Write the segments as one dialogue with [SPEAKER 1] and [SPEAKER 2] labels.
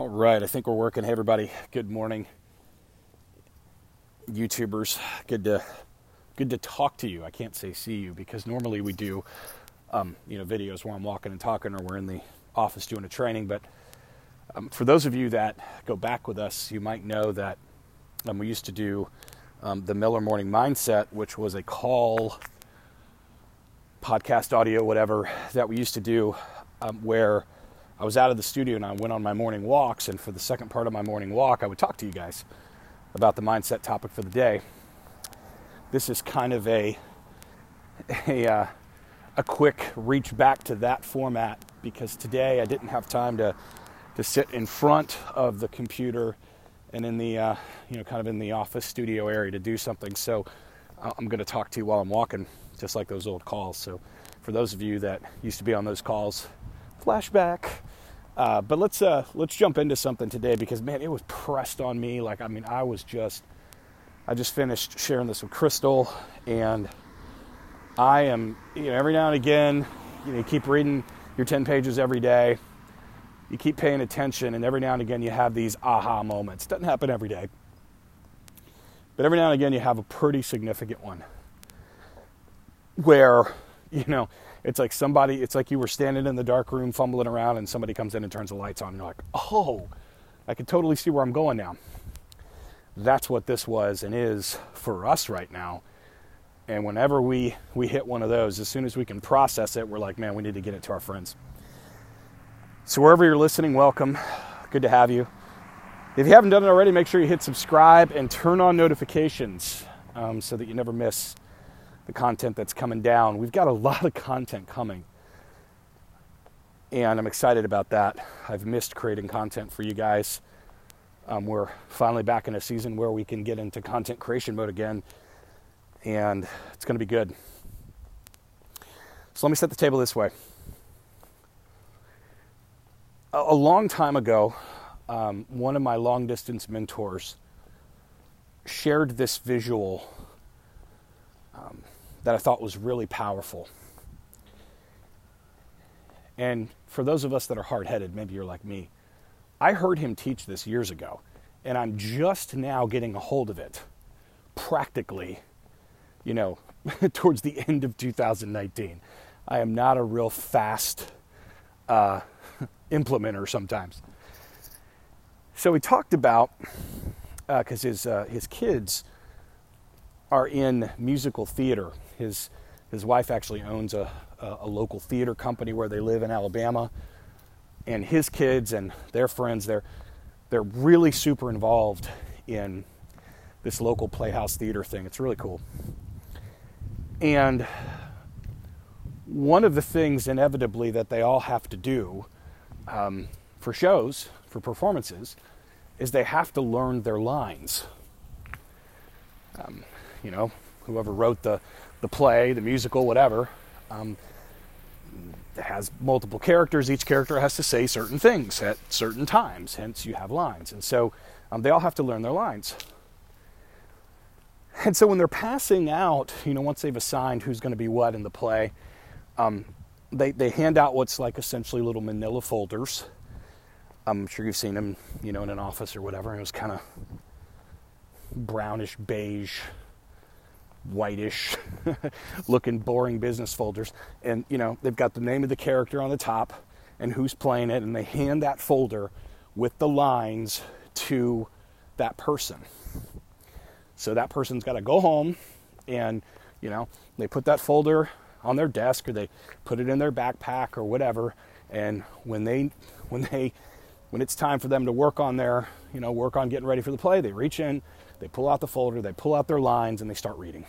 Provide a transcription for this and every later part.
[SPEAKER 1] All right, I think we're working. Hey, everybody. Good morning, YouTubers. Good to good to talk to you. I can't say see you because normally we do, um, you know, videos where I'm walking and talking, or we're in the office doing a training. But um, for those of you that go back with us, you might know that um, we used to do um, the Miller Morning Mindset, which was a call, podcast audio, whatever that we used to do, um, where I was out of the studio and I went on my morning walks. And for the second part of my morning walk, I would talk to you guys about the mindset topic for the day. This is kind of a a, uh, a quick reach back to that format because today I didn't have time to to sit in front of the computer and in the uh, you know kind of in the office studio area to do something. So uh, I'm going to talk to you while I'm walking, just like those old calls. So for those of you that used to be on those calls, flashback. Uh, but let's uh, let's jump into something today because man, it was pressed on me. Like I mean, I was just I just finished sharing this with Crystal, and I am you know every now and again, you know, you keep reading your ten pages every day, you keep paying attention, and every now and again you have these aha moments. Doesn't happen every day, but every now and again you have a pretty significant one where you know it's like somebody it's like you were standing in the dark room fumbling around and somebody comes in and turns the lights on and you're like oh i can totally see where i'm going now. That's what this was and is for us right now. And whenever we we hit one of those as soon as we can process it we're like man we need to get it to our friends. So wherever you're listening welcome. Good to have you. If you haven't done it already make sure you hit subscribe and turn on notifications um, so that you never miss the content that's coming down. We've got a lot of content coming. And I'm excited about that. I've missed creating content for you guys. Um, we're finally back in a season where we can get into content creation mode again. And it's going to be good. So let me set the table this way. A, a long time ago, um, one of my long distance mentors shared this visual um, that I thought was really powerful. And for those of us that are hard headed, maybe you're like me, I heard him teach this years ago, and I'm just now getting a hold of it practically, you know, towards the end of 2019. I am not a real fast uh, implementer sometimes. So he talked about, because uh, his, uh, his kids are in musical theater. His his wife actually owns a, a, a local theater company where they live in Alabama, and his kids and their friends they're they're really super involved in this local playhouse theater thing. It's really cool. And one of the things, inevitably, that they all have to do um, for shows, for performances, is they have to learn their lines. Um, you know, whoever wrote the, the play, the musical, whatever, um, has multiple characters. Each character has to say certain things at certain times, hence, you have lines. And so um, they all have to learn their lines. And so when they're passing out, you know, once they've assigned who's going to be what in the play, um, they, they hand out what's like essentially little manila folders. I'm sure you've seen them, you know, in an office or whatever. It was kind of brownish beige whitish looking boring business folders. And you know they've got the name of the character on the top and who's playing it and they hand that folder with the lines to that person. So that person's got to go home and you know they put that folder on their desk or they put it in their backpack or whatever. And when they when they when it's time for them to work on their you know work on getting ready for the play they reach in they pull out the folder, they pull out their lines, and they start reading.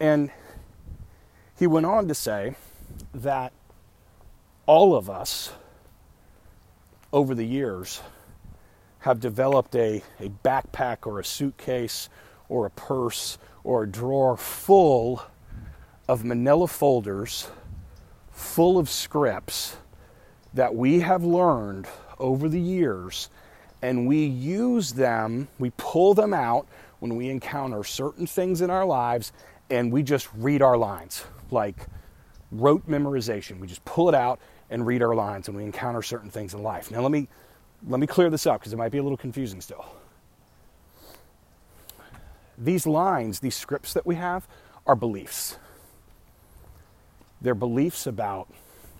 [SPEAKER 1] And he went on to say that all of us over the years have developed a, a backpack or a suitcase or a purse or a drawer full of manila folders full of scripts that we have learned over the years and we use them, we pull them out when we encounter certain things in our lives and we just read our lines like rote memorization. We just pull it out and read our lines when we encounter certain things in life. Now, let me, let me clear this up because it might be a little confusing still. These lines, these scripts that we have, are beliefs. They're beliefs about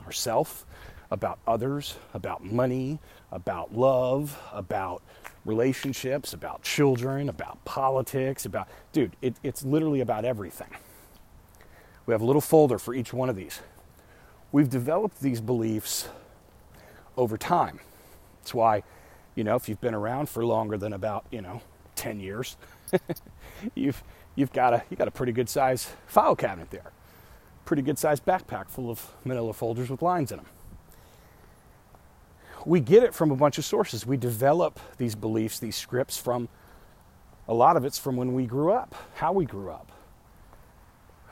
[SPEAKER 1] ourself, about others, about money, about love, about relationships, about children, about politics, about, dude, it, it's literally about everything. We have a little folder for each one of these. We've developed these beliefs over time. That's why, you know, if you've been around for longer than about, you know, 10 years, you've, you've got a, you got a pretty good size file cabinet there. Pretty good sized backpack full of manila folders with lines in them. We get it from a bunch of sources. We develop these beliefs, these scripts from a lot of it's from when we grew up, how we grew up.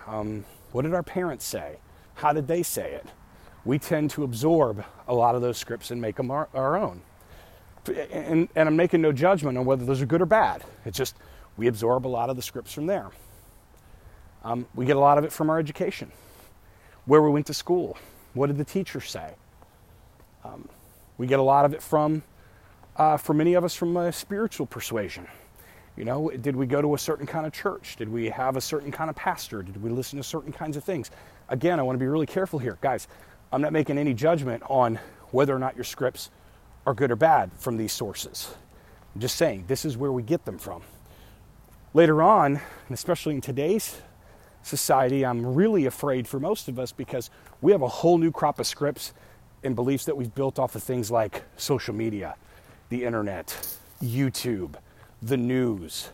[SPEAKER 1] Um, what did our parents say? How did they say it? We tend to absorb a lot of those scripts and make them our, our own. And, and I'm making no judgment on whether those are good or bad. It's just we absorb a lot of the scripts from there. Um, we get a lot of it from our education, where we went to school. What did the teacher say? Um, we get a lot of it from, uh, for many of us, from a spiritual persuasion. You know, did we go to a certain kind of church? Did we have a certain kind of pastor? Did we listen to certain kinds of things? Again, I want to be really careful here. Guys, I'm not making any judgment on whether or not your scripts are good or bad from these sources. I'm just saying, this is where we get them from. Later on, and especially in today's society, I'm really afraid for most of us because we have a whole new crop of scripts and beliefs that we've built off of things like social media, the internet, YouTube the news,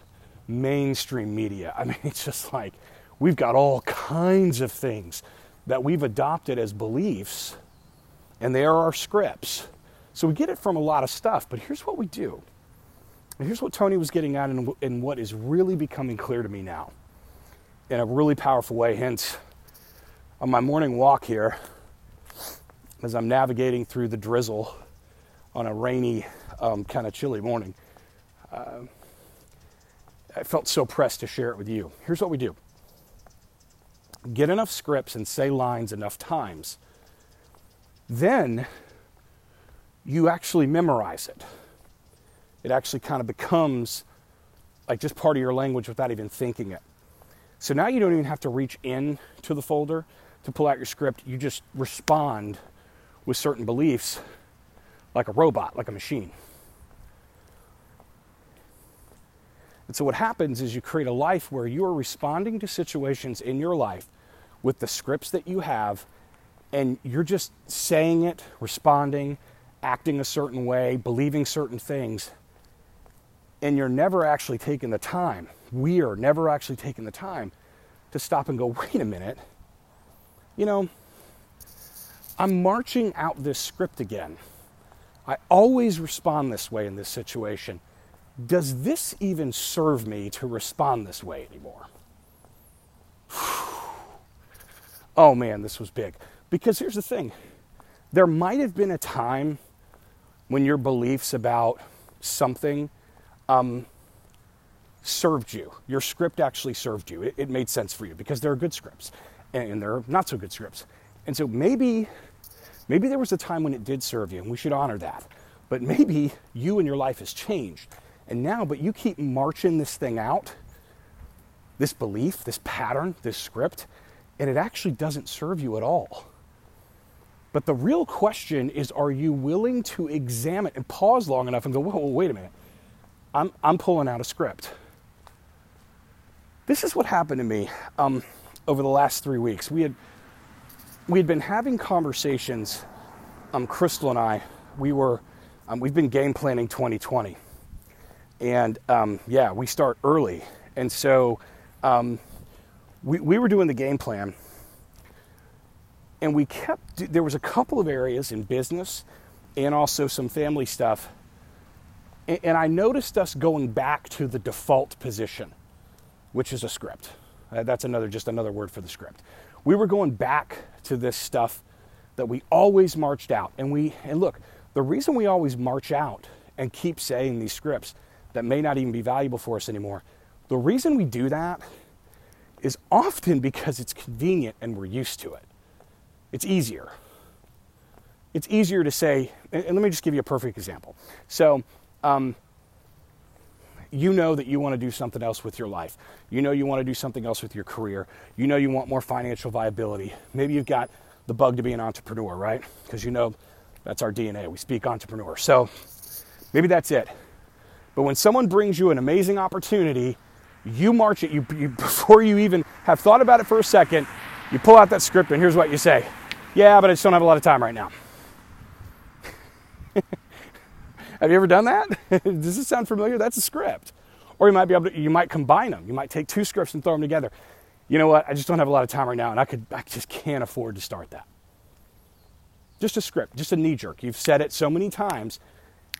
[SPEAKER 1] mainstream media. I mean, it's just like we've got all kinds of things that we've adopted as beliefs, and they are our scripts. So we get it from a lot of stuff, but here's what we do. And here's what Tony was getting at, and, and what is really becoming clear to me now in a really powerful way. Hence, on my morning walk here, as I'm navigating through the drizzle on a rainy, um, kind of chilly morning, uh, I felt so pressed to share it with you. Here's what we do get enough scripts and say lines enough times. Then you actually memorize it. It actually kind of becomes like just part of your language without even thinking it. So now you don't even have to reach in to the folder to pull out your script. You just respond with certain beliefs like a robot, like a machine. And so what happens is you create a life where you are responding to situations in your life with the scripts that you have, and you're just saying it, responding, acting a certain way, believing certain things, and you're never actually taking the time. We are never actually taking the time to stop and go, wait a minute, you know, I'm marching out this script again. I always respond this way in this situation does this even serve me to respond this way anymore? oh man, this was big. Because here's the thing there might have been a time when your beliefs about something um, served you. Your script actually served you. It, it, made sense for you because there are good scripts and, and there are not so good scripts. And so maybe, maybe there was a time when it did serve you, and we should honor that. But maybe you and your life has changed and now, but you keep marching this thing out, this belief, this pattern, this script, and it actually doesn't serve you at all. But the real question is are you willing to examine and pause long enough and go, whoa, whoa wait a minute. I'm, I'm pulling out a script. This is what happened to me um, over the last three weeks. We had, we had been having conversations, um, Crystal and I, we were, um, we've been game planning 2020 and um, yeah, we start early. And so um, we, we were doing the game plan, and we kept, there was a couple of areas in business and also some family stuff. And, and I noticed us going back to the default position, which is a script. Uh, that's another, just another word for the script. We were going back to this stuff that we always marched out. And we, and look, the reason we always march out and keep saying these scripts that may not even be valuable for us anymore. The reason we do that is often because it's convenient and we're used to it. It's easier. it's easier to say, and let me just give you a perfect example. So, um, you know that you want to do something else with your life. You know you want to do something else with your career. You know you want more financial viability. Maybe you've got the bug to be an entrepreneur, right? Because you know that's our DNA. We speak entrepreneur. So maybe that's it. But when someone brings you an amazing opportunity, you march it. You, you, before you even have thought about it for a second, you pull out that script and here's what you say. Yeah, but I just don't have a lot of time right now. Have you ever done that? Does this sound familiar? That's a script. Or you might be able to, you might combine them. You might take two scripts and throw them together. You know what? I just don't have a lot of time right now, and I could, I just can't afford to start that. Just a script, just a knee jerk. You've said it so many times,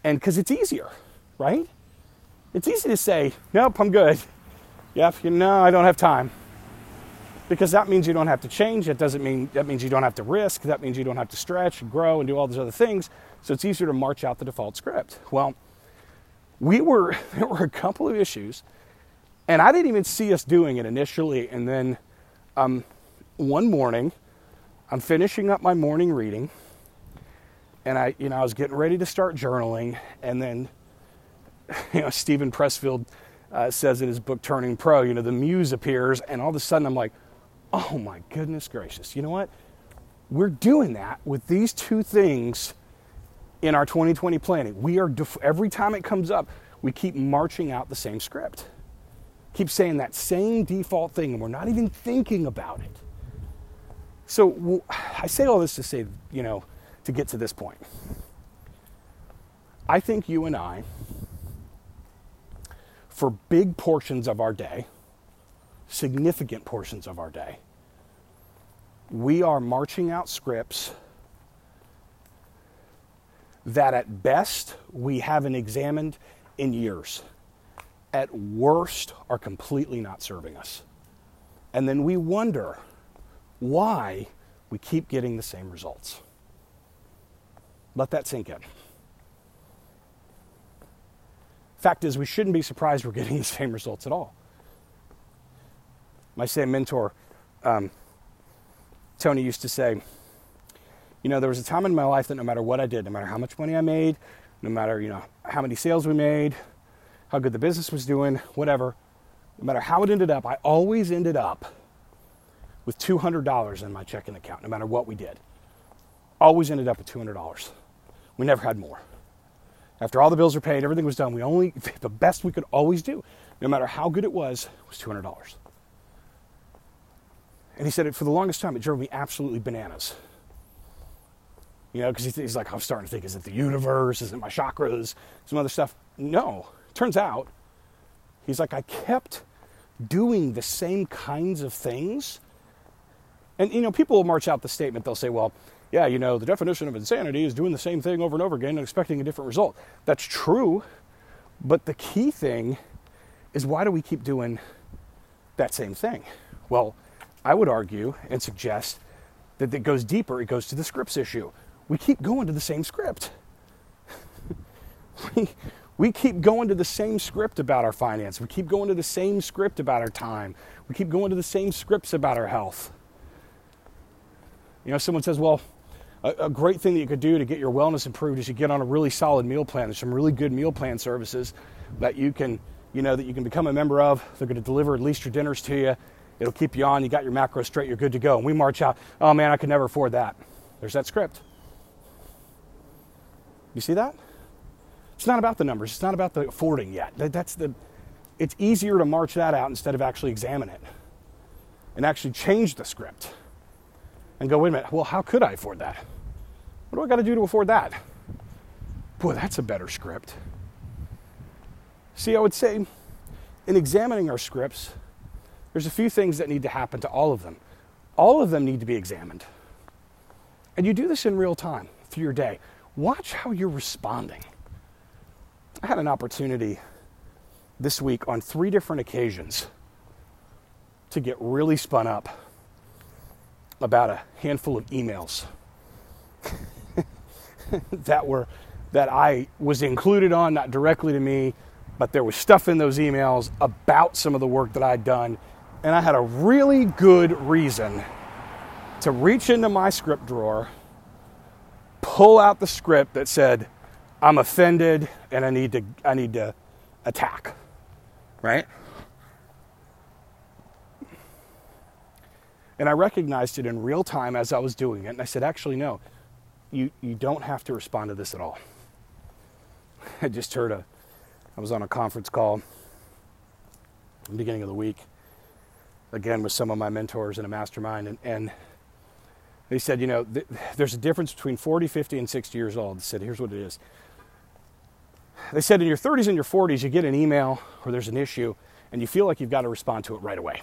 [SPEAKER 1] and because it's easier, right? It's easy to say, nope, I'm good. Yep, you know, I don't have time. Because that means you don't have to change. That doesn't mean that means you don't have to risk. That means you don't have to stretch and grow and do all those other things. So it's easier to march out the default script. Well, we were there were a couple of issues, and I didn't even see us doing it initially. And then um, one morning, I'm finishing up my morning reading, and I, you know, I was getting ready to start journaling, and then, you know, Steven Pressfield uh, says in his book Turning Pro, you know, the muse appears, and all of a sudden I'm like, oh my goodness gracious, you know what? We're doing that with these two things in our 2020 planning. We are def- every time it comes up, we keep marching out the same script. Keep saying that same default thing, and we're not even thinking about it. So I say all this to say, you know, to get to this point. I think you and I, for big portions of our day, significant portions of our day, we are marching out scripts that at best we haven't examined in years. At worst are completely not serving us. And then we wonder why we keep getting the same results. Let that sink in. Fact is, we shouldn't be surprised we're getting the same results at all. My same mentor, um, Tony, used to say, you know, there was a time in my life that no matter what I did, no matter how much money I made, no matter, you know, how many sales we made, how good the business was doing, whatever, no matter how it ended up, I always ended up with $200 in my checking account, no matter what we did. Always ended up with $200. We never had more. After all the bills were paid, everything was done, we only, the best we could always do, no matter how good it was, was $200. And he said it for the longest time, it drove me absolutely bananas. You know, because he's like, I'm starting to think, is it the universe? Is it my chakras? Some other stuff. No. Turns out, he's like, I kept doing the same kinds of things. And, you know, people will march out the statement. They'll say, well, yeah, you know, the definition of insanity is doing the same thing over and over again and expecting a different result. That's true. But the key thing is why do we keep doing that same thing? Well, I would argue and suggest that it goes deeper. It goes to the scripts issue. We keep going to the same script. we, we keep going to the same script about our finance. We keep going to the same script about our time. We keep going to the same scripts about our health. You know, someone says, well, a, a, great thing that you could do to get your wellness improved is you get on a really solid meal plan. There's some really good meal plan services that you can, you know, that you can become a member of. They're going to deliver at least your dinners to you. It'll keep you on. You got your macros straight. You're good to go. And we march out. Oh man, I could never afford that. There's that script. You see that? It's not about the numbers. It's not about the affording yet. That's the. It's easier to march that out instead of actually examine it, and actually change the script, and go. Wait a minute. Well, how could I afford that? What do I got to do to afford that? Boy, that's a better script. See, I would say, in examining our scripts, there's a few things that need to happen to all of them. All of them need to be examined. And you do this in real time through your day. Watch how you're responding. I had an opportunity this week on three different occasions to get really spun up about a handful of emails that were that I was included on, not directly to me, but there was stuff in those emails about some of the work that I'd done and I had a really good reason to reach into my script drawer, pull out the script that said, I'm offended and I need to, I need to attack, right? And I recognized it in real time as I was doing it. And I said, actually, no, you, you don't have to respond to this at all. I just heard a, I was on a conference call the beginning of the week, again with some of my mentors in a mastermind, and, and they said, you know, th- there's a difference between 40, 50, and 60 years old. They said, here's what it is. They said, in your 30s and your 40s, you get an email or there's an issue, and you feel like you've got to respond to it right away.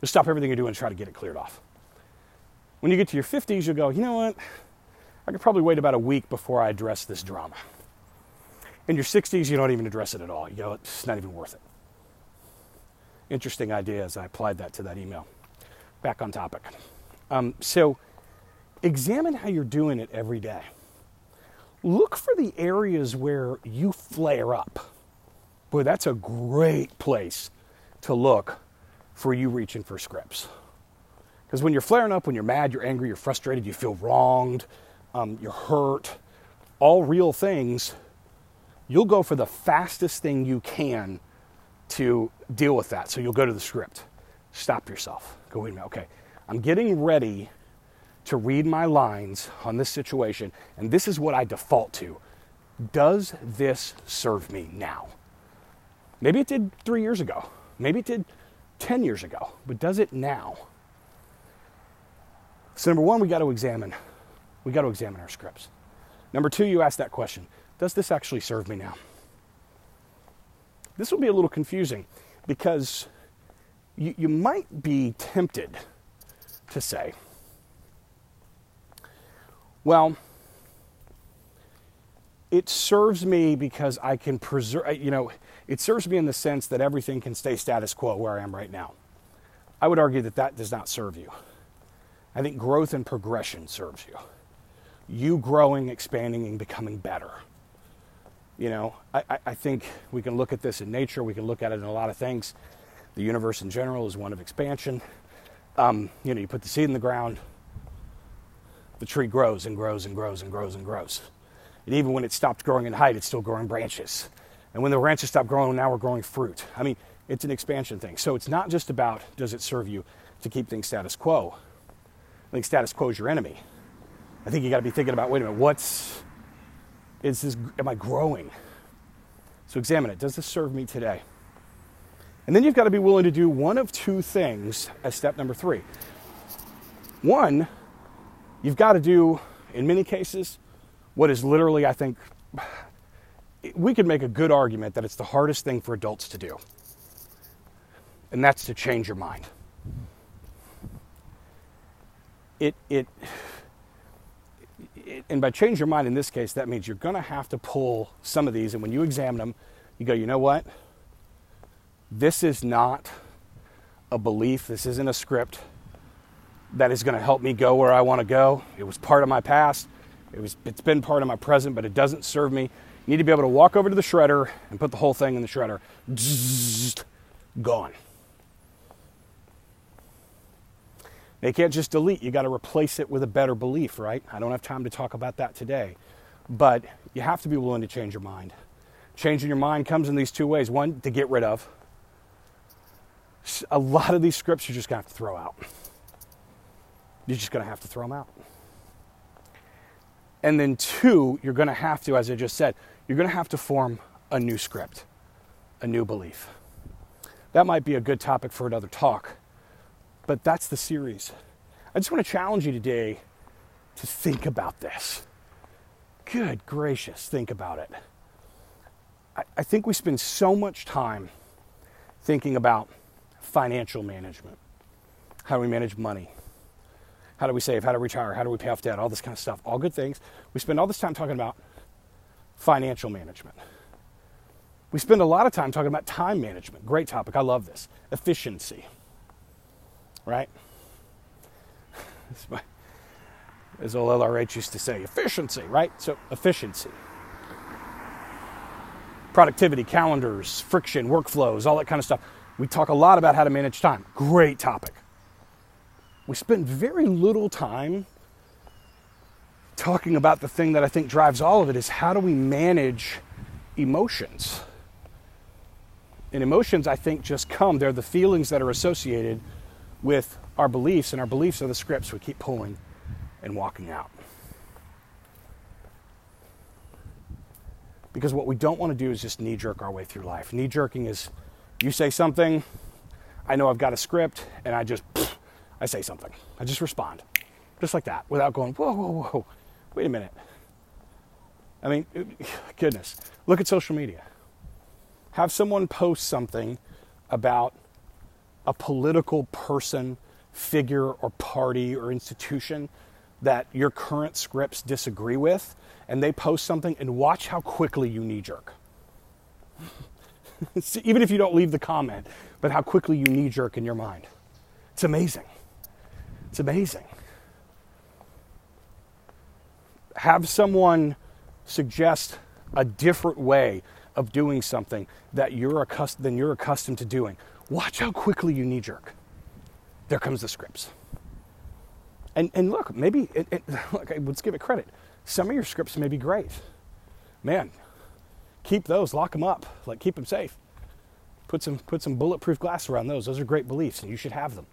[SPEAKER 1] Just stop everything you're doing and try to get it cleared off. When you get to your 50s, you'll go, you know what? I could probably wait about a week before I address this drama. In your 60s, you don't even address it at all. You go, it's not even worth it. Interesting idea as I applied that to that email. Back on topic. Um, so, examine how you're doing it every day. Look for the areas where you flare up. Boy, that's a great place to look for you reaching for scripts. Because when you're flaring up, when you're mad, you're angry, you're frustrated, you feel wronged, um, you're hurt, all real things, you'll go for the fastest thing you can to deal with that. So you'll go to the script. Stop yourself. Go, wait a minute, okay. I'm getting ready to read my lines on this situation, and this is what I default to. Does this serve me now? Maybe it did three years ago. Maybe it did 10 years ago, but does it now? So, number one, we got to examine. We got to examine our scripts. Number two, you ask that question Does this actually serve me now? This will be a little confusing because you, you might be tempted to say, well, it serves me because I can preserve, uh, you know, it serves me in the sense that everything can stay status quo where I am right now. I would argue that that does not serve you. I think growth and progression serves you. You growing, expanding, and becoming better. You know, I, I think we can look at this in nature, we can look at it in a lot of things. The universe in general is one of expansion. Um, you know, you put the seed in the ground, the tree grows and grows and grows and grows and grows. And even when it stopped growing in height, it's still growing branches. And when the branches stop growing, now we're growing fruit. I mean, it's an expansion thing. So it's not just about does it serve you to keep things status quo. I think status quo is your enemy. I think you got to be thinking about wait a minute, what's is this? Am I growing? So examine it. Does this serve me today? And then you've got to be willing to do one of two things as step number three. One, you've got to do, in many cases, what is literally, I think, we could make a good argument that it's the hardest thing for adults to do, and that's to change your mind. It, it, and by change your mind in this case, that means you're going to have to pull some of these, and when you examine them, you go, you know what? This is not a belief, this isn't a script that is going to help me go where I want to go. It was part of my past. It was, it's been part of my present, but it doesn't serve me. You need to be able to walk over to the shredder and put the whole thing in the shredder. Gone. They can't just delete. You got to replace it with a better belief, right? I don't have time to talk about that today. But you have to be willing to change your mind. Changing your mind comes in these two ways. One, to get rid of. A lot of these scripts you're just going to have to throw out. You're just going to have to throw them out. And then, two, you're going to have to, as I just said, you're going to have to form a new script, a new belief. That might be a good topic for another talk, but that's the series. I just want to challenge you today to think about this. Good gracious, think about it. I, I think we spend so much time thinking about financial management. How do we manage money? How do we save? How do we retire? How do we pay off debt? All this kind of stuff. All good things. We spend all this time talking about financial management. We spend a lot of time talking about time management. Great topic. I love this. Efficiency. Right? As old LRH used to say, efficiency, right? So, efficiency. Productivity, calendars, friction, workflows, all that kind of stuff. We talk a lot about how to manage time. Great topic we spend very little time talking about the thing that I think drives all of it is how do we manage emotions? And emotions, I think, just come. They're the feelings that are associated with our beliefs, and our beliefs are the scripts we keep pulling and walking out. Because what we don't want to do is just knee jerk our way through life. Knee jerking is you say something, I know I've got a script, and I just, I say something. I just respond. Just like that, without going, whoa, whoa, whoa, wait a minute. I mean, goodness, look at social media. Have someone post something about a political person, figure, or party or institution that your current scripts disagree with, and they post something, and watch how quickly you knee jerk. Even if you don't leave the comment, but how quickly you knee jerk in your mind. It's amazing. It's amazing. Have someone suggest a different way of doing something that you're accustomed than you're accustomed to doing. Watch how quickly you knee jerk. There comes the scripts. And, and look, maybe, it, it, look, let's give it credit. Some of your scripts may be great. Man, keep those, lock them up, like keep them safe. Put some, put some bulletproof glass around those. Those are great beliefs, and you should have them.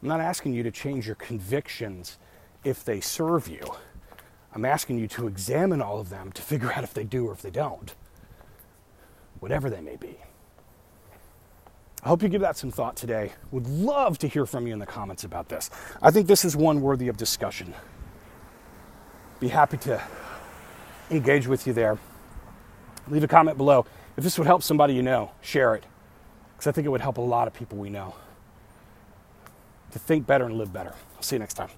[SPEAKER 1] I'm not asking you to change your convictions if they serve you. I'm asking you to examine all of them to figure out if they do or if they don't, whatever they may be. I hope you give that some thought today. Would love to hear from you in the comments about this. I think this is one worthy of discussion. Be happy to engage with you there. Leave a comment below. If this would help somebody you know, share it. Because I think it would help a lot of people we know to think better and live better. I'll see you next time.